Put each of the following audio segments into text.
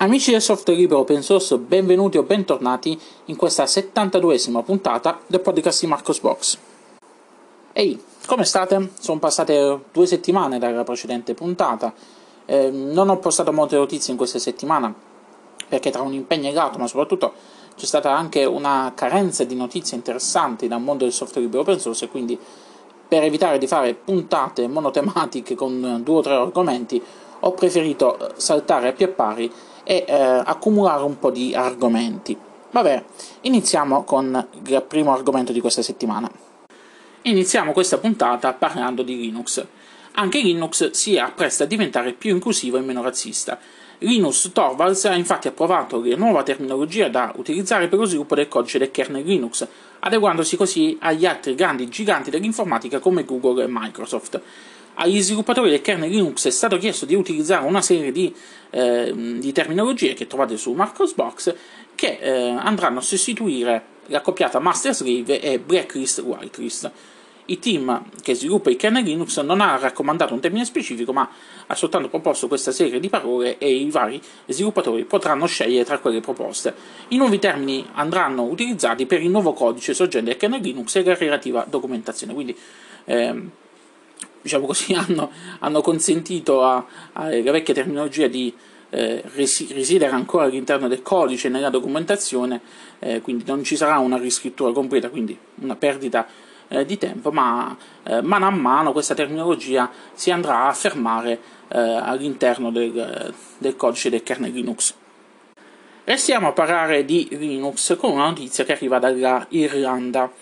Amici del software libero open source, benvenuti o bentornati in questa 72esima puntata del podcast di Marcos Box. Ehi, come state? Sono passate due settimane dalla precedente puntata. Eh, non ho postato molte notizie in questa settimana perché tra un impegno legato, ma soprattutto c'è stata anche una carenza di notizie interessanti dal mondo del software libero open source e quindi per evitare di fare puntate monotematiche con due o tre argomenti ho preferito saltare a pie pari e eh, accumulare un po' di argomenti. Vabbè, iniziamo con il primo argomento di questa settimana. Iniziamo questa puntata parlando di Linux. Anche Linux si appresta a diventare più inclusivo e meno razzista. Linus Torvalds ha infatti approvato la nuova terminologia da utilizzare per lo sviluppo del codice del kernel Linux, adeguandosi così agli altri grandi giganti dell'informatica come Google e Microsoft agli sviluppatori del kernel Linux è stato chiesto di utilizzare una serie di, eh, di terminologie che trovate su Marcosbox che eh, andranno a sostituire l'accoppiata master slave e blacklist whitelist. Il team che sviluppa il kernel Linux non ha raccomandato un termine specifico, ma ha soltanto proposto questa serie di parole e i vari sviluppatori potranno scegliere tra quelle proposte. I nuovi termini andranno utilizzati per il nuovo codice sorgente del kernel Linux e la relativa documentazione. Quindi, ehm, diciamo così, hanno, hanno consentito alla vecchia terminologia di eh, risiedere ancora all'interno del codice nella documentazione, eh, quindi non ci sarà una riscrittura completa, quindi una perdita eh, di tempo, ma eh, mano a mano questa terminologia si andrà a fermare eh, all'interno del, del codice del kernel Linux. Restiamo a parlare di Linux con una notizia che arriva dalla Irlanda.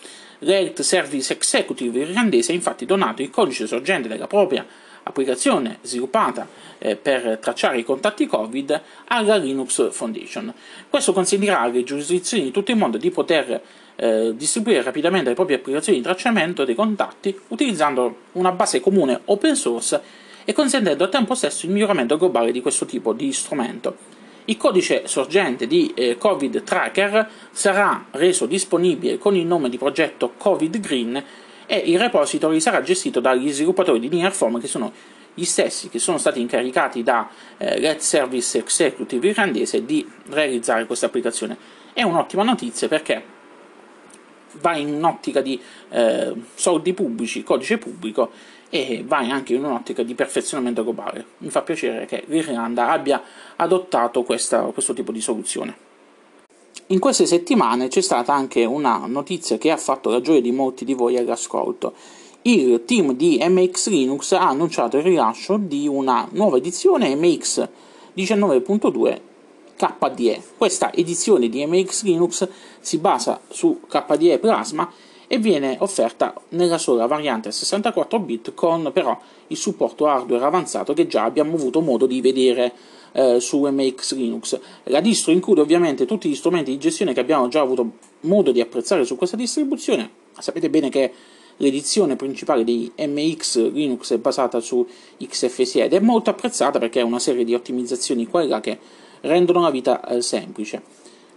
L'Health Service Executive irlandese ha infatti donato il codice sorgente della propria applicazione sviluppata eh, per tracciare i contatti Covid alla Linux Foundation. Questo consentirà alle giurisdizioni di tutto il mondo di poter eh, distribuire rapidamente le proprie applicazioni di tracciamento dei contatti utilizzando una base comune open source e consentendo al tempo stesso il miglioramento globale di questo tipo di strumento. Il codice sorgente di eh, Covid Tracker sarà reso disponibile con il nome di progetto Covid Green e il repository sarà gestito dagli sviluppatori di Nearform che sono gli stessi che sono stati incaricati da eh, Red Service Executive irlandese di realizzare questa applicazione. È un'ottima notizia perché va in un'ottica di eh, soldi pubblici, codice pubblico e va anche in un'ottica di perfezionamento globale. Mi fa piacere che l'Irlanda abbia adottato questa, questo tipo di soluzione. In queste settimane c'è stata anche una notizia che ha fatto la gioia di molti di voi all'ascolto. Il team di MX Linux ha annunciato il rilascio di una nuova edizione MX 19.2 KDE. Questa edizione di MX Linux si basa su KDE Plasma e viene offerta nella sola variante a 64 bit con però il supporto hardware avanzato che già abbiamo avuto modo di vedere eh, su MX Linux. La distro include ovviamente tutti gli strumenti di gestione che abbiamo già avuto modo di apprezzare su questa distribuzione. Sapete bene che l'edizione principale di MX Linux è basata su XFCE ed è molto apprezzata perché ha una serie di ottimizzazioni qua e là che rendono la vita eh, semplice.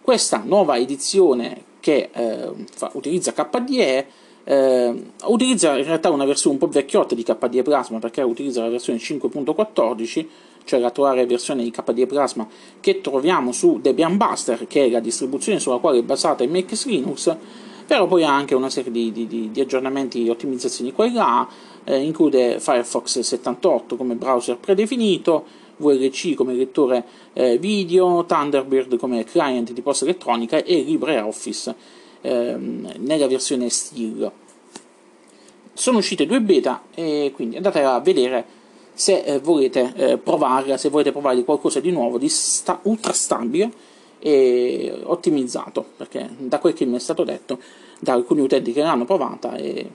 Questa nuova edizione che eh, fa, utilizza KDE eh, utilizza in realtà una versione un po' vecchiotta di KDE Plasma perché utilizza la versione 5.14 cioè l'attuale versione di KDE Plasma che troviamo su Debian Buster che è la distribuzione sulla quale è basata MX Linux però poi ha anche una serie di, di, di aggiornamenti e ottimizzazioni qua e là eh, include Firefox 78 come browser predefinito VLC come lettore eh, video, Thunderbird come client di posta elettronica e LibreOffice eh, nella versione Steel. Sono uscite due beta e quindi andate a vedere se eh, volete eh, provarla, se volete provare qualcosa di nuovo, di sta- ultra stabile e ottimizzato, perché da quel che mi è stato detto da alcuni utenti che l'hanno provata è,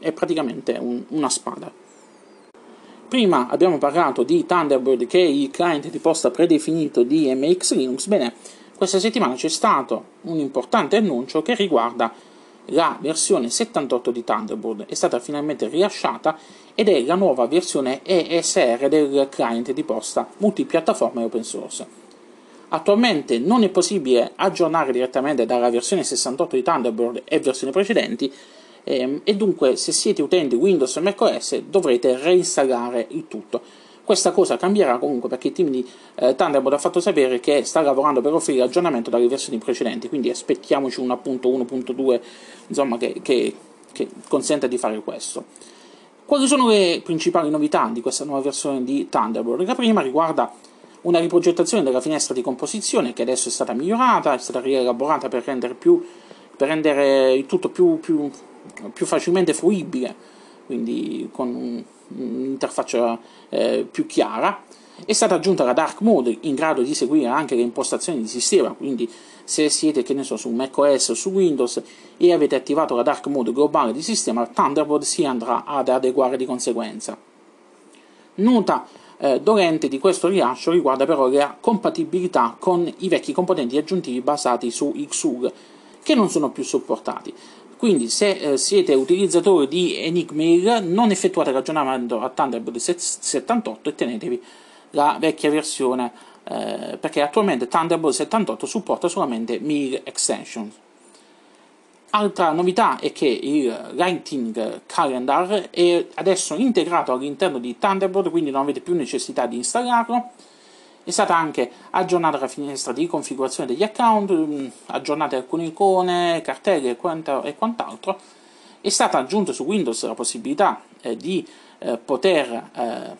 è praticamente un, una spada. Prima abbiamo parlato di Thunderbird che è il client di posta predefinito di MX Linux. Bene, questa settimana c'è stato un importante annuncio che riguarda la versione 78 di Thunderbird. È stata finalmente rilasciata ed è la nuova versione ESR del client di posta multipiattaforma e open source. Attualmente non è possibile aggiornare direttamente dalla versione 68 di Thunderbird e versioni precedenti, e, ehm, e dunque se siete utenti Windows e macOS dovrete reinstallare il tutto. Questa cosa cambierà comunque perché il team di eh, Thunderbolt ha fatto sapere che sta lavorando per offrire aggiornamento dalle versioni precedenti, quindi aspettiamoci un appunto 1.2 insomma, che, che, che consente di fare questo. Quali sono le principali novità di questa nuova versione di Thunderbolt? La prima riguarda una riprogettazione della finestra di composizione che adesso è stata migliorata, è stata rielaborata per rendere, più, per rendere il tutto più, più, più facilmente fruibile, quindi con un'interfaccia eh, più chiara. È stata aggiunta la Dark Mode in grado di seguire anche le impostazioni di sistema, quindi se siete che ne so, su macOS o su Windows e avete attivato la Dark Mode globale di sistema, Thunderbolt si andrà ad adeguare di conseguenza. Nota eh, dolente di questo rilascio riguarda però la compatibilità con i vecchi componenti aggiuntivi basati su XUG, che non sono più supportati. Quindi se eh, siete utilizzatori di Enigmail non effettuate l'aggiornamento a Thunderbolt 78 e tenetevi la vecchia versione eh, perché attualmente Thunderbolt 78 supporta solamente Mail Extensions. Altra novità è che il Lighting Calendar è adesso integrato all'interno di Thunderbolt, quindi non avete più necessità di installarlo. È stata anche aggiornata la finestra di configurazione degli account, mm, aggiornate alcune icone, cartelle e, quant'altro. È stata aggiunta su Windows la possibilità eh, di eh, poter eh,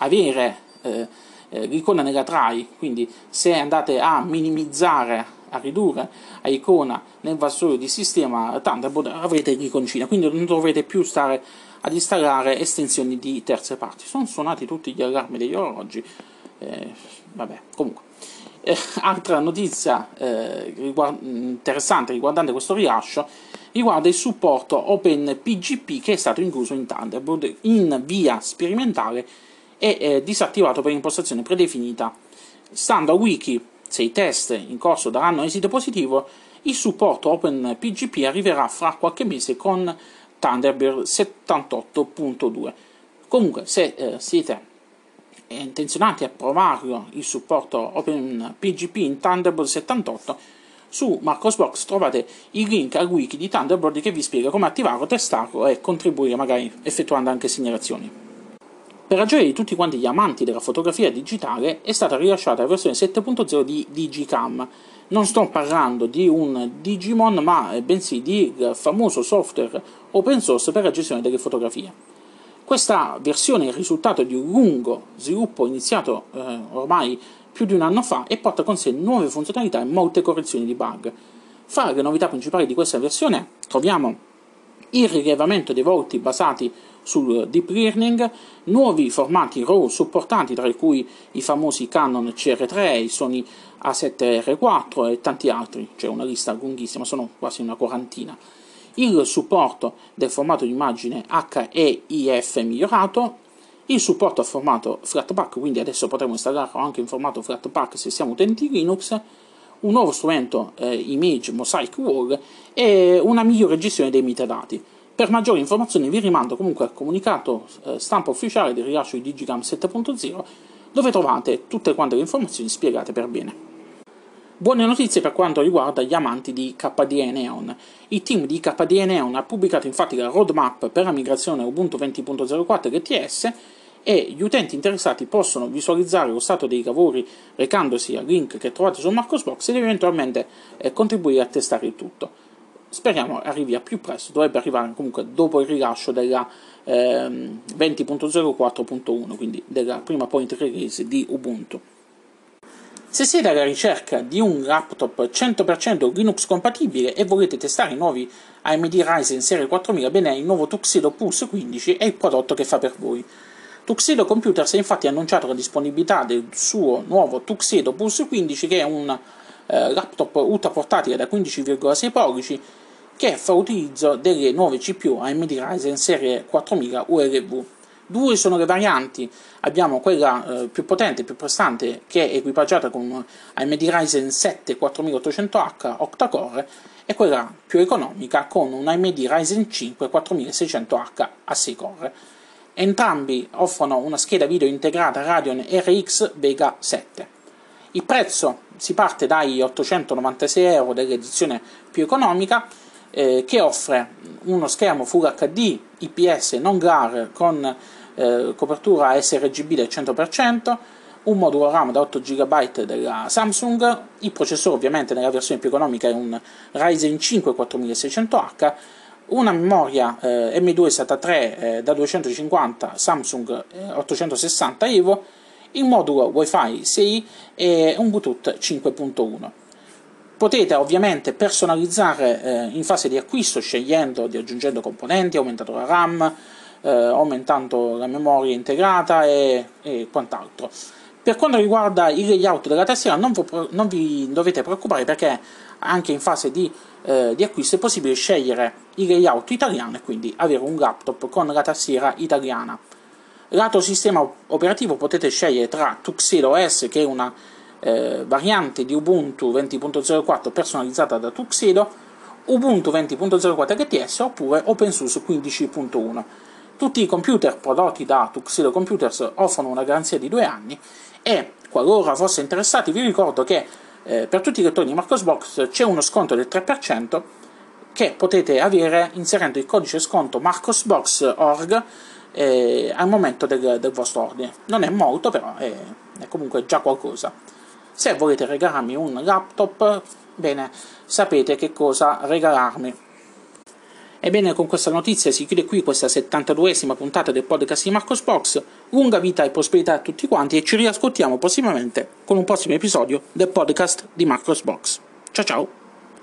avere eh, eh, l'icona nella try, quindi se andate a minimizzare a ridurre a icona nel vassoio di sistema Thunderbolt avrete l'iconcina, quindi non dovrete più stare ad installare estensioni di terze parti. Sono suonati tutti gli allarmi degli orologi, eh, vabbè, comunque. Eh, altra notizia eh, riguard- interessante riguardante questo rilascio riguarda il supporto OpenPGP che è stato incluso in Thunderbolt in via sperimentale e eh, disattivato per impostazione predefinita. Stando a Wiki se i test in corso daranno esito positivo, il supporto OpenPGP arriverà fra qualche mese con Thunderbird 78.2. Comunque, se eh, siete intenzionati a provarlo il supporto OpenPGP in Thunderbird 78, su Marcosbox trovate il link al wiki di Thunderbird che vi spiega come attivarlo, testarlo e contribuire magari effettuando anche segnalazioni. Per ragione di tutti quanti gli amanti della fotografia digitale è stata rilasciata la versione 7.0 di Digicam. Non sto parlando di un Digimon, ma bensì di famoso software open source per la gestione delle fotografie. Questa versione è il risultato di un lungo sviluppo iniziato eh, ormai più di un anno fa e porta con sé nuove funzionalità e molte correzioni di bug. Fra le novità principali di questa versione troviamo il rilevamento dei volti basati sul deep learning, nuovi formati RAW supportati, tra cui i famosi Canon CR3, i Sony A7R4 e tanti altri, c'è una lista lunghissima, sono quasi una quarantina. Il supporto del formato di immagine HEIF migliorato, il supporto al formato Flatpak, quindi adesso potremo installarlo anche in formato Flatpak se siamo utenti Linux, un nuovo strumento eh, Image Mosaic Wall e una migliore gestione dei metadati. Per maggiori informazioni vi rimando comunque al comunicato eh, stampa ufficiale del rilascio di Digicam 7.0 dove trovate tutte quante le informazioni spiegate per bene. Buone notizie per quanto riguarda gli amanti di KDE Neon. Il team di KDE Neon ha pubblicato infatti la roadmap per la migrazione Ubuntu 20.04 LTS e gli utenti interessati possono visualizzare lo stato dei lavori recandosi al link che trovate su Marcosbox ed eventualmente eh, contribuire a testare il tutto speriamo arrivi a più presto, dovrebbe arrivare comunque dopo il rilascio della ehm, 20.04.1, quindi della prima point release di Ubuntu. Se siete alla ricerca di un laptop 100% Linux compatibile e volete testare i nuovi AMD Ryzen serie 4000, bene il nuovo Tuxedo Pulse 15 è il prodotto che fa per voi. Tuxedo Computers ha infatti annunciato la disponibilità del suo nuovo Tuxedo Pulse 15 che è un eh, laptop ultra portatile da 15,6 pollici che fa utilizzo delle nuove CPU AMD Ryzen serie 4000 ULV. Due sono le varianti, abbiamo quella eh, più potente, più prestante, che è equipaggiata con AMD Ryzen 7 4800H octa-core, e quella più economica con un AMD Ryzen 5 4600H a 6 core. Entrambi offrono una scheda video integrata Radeon RX Vega 7. Il prezzo si parte dai 896 euro dell'edizione più economica eh, che offre uno schermo Full HD IPS non glare con eh, copertura sRGB del 100%, un modulo RAM da 8 GB della Samsung, il processore ovviamente nella versione più economica è un Ryzen 5 4600H, una memoria eh, M2 SATA 3 eh, da 250 Samsung 860 eh, EVO, il modulo Wi-Fi 6 e un Bluetooth 5.1. Potete ovviamente personalizzare eh, in fase di acquisto scegliendo di aggiungendo componenti, aumentando la RAM, eh, aumentando la memoria integrata e, e quant'altro. Per quanto riguarda il layout della tastiera non, non vi dovete preoccupare perché anche in fase di, eh, di, acquisto è possibile scegliere il layout italiano e quindi avere un laptop con la tastiera italiana. Lato sistema operativo potete scegliere tra Tuxedo OS che è una eh, variante di Ubuntu 20.04 personalizzata da Tuxedo, Ubuntu 20.04 LTS oppure OpenSUSE 15.1. Tutti i computer prodotti da Tuxedo Computers offrono una garanzia di due anni e qualora fosse interessati vi ricordo che eh, per tutti i lettori di Marcosbox c'è uno sconto del 3% che potete avere inserendo il codice sconto marcosbox.org eh, al momento del, del, vostro ordine. Non è molto, però è, è comunque già qualcosa. Se volete regalarmi un laptop, bene, sapete che cosa regalarmi. Ebbene, con questa notizia si chiude qui questa 72esima puntata del podcast di Marcos Box. Lunga vita e prosperità a tutti quanti e ci riascoltiamo prossimamente con un prossimo episodio del podcast di Marcos Box. Ciao ciao!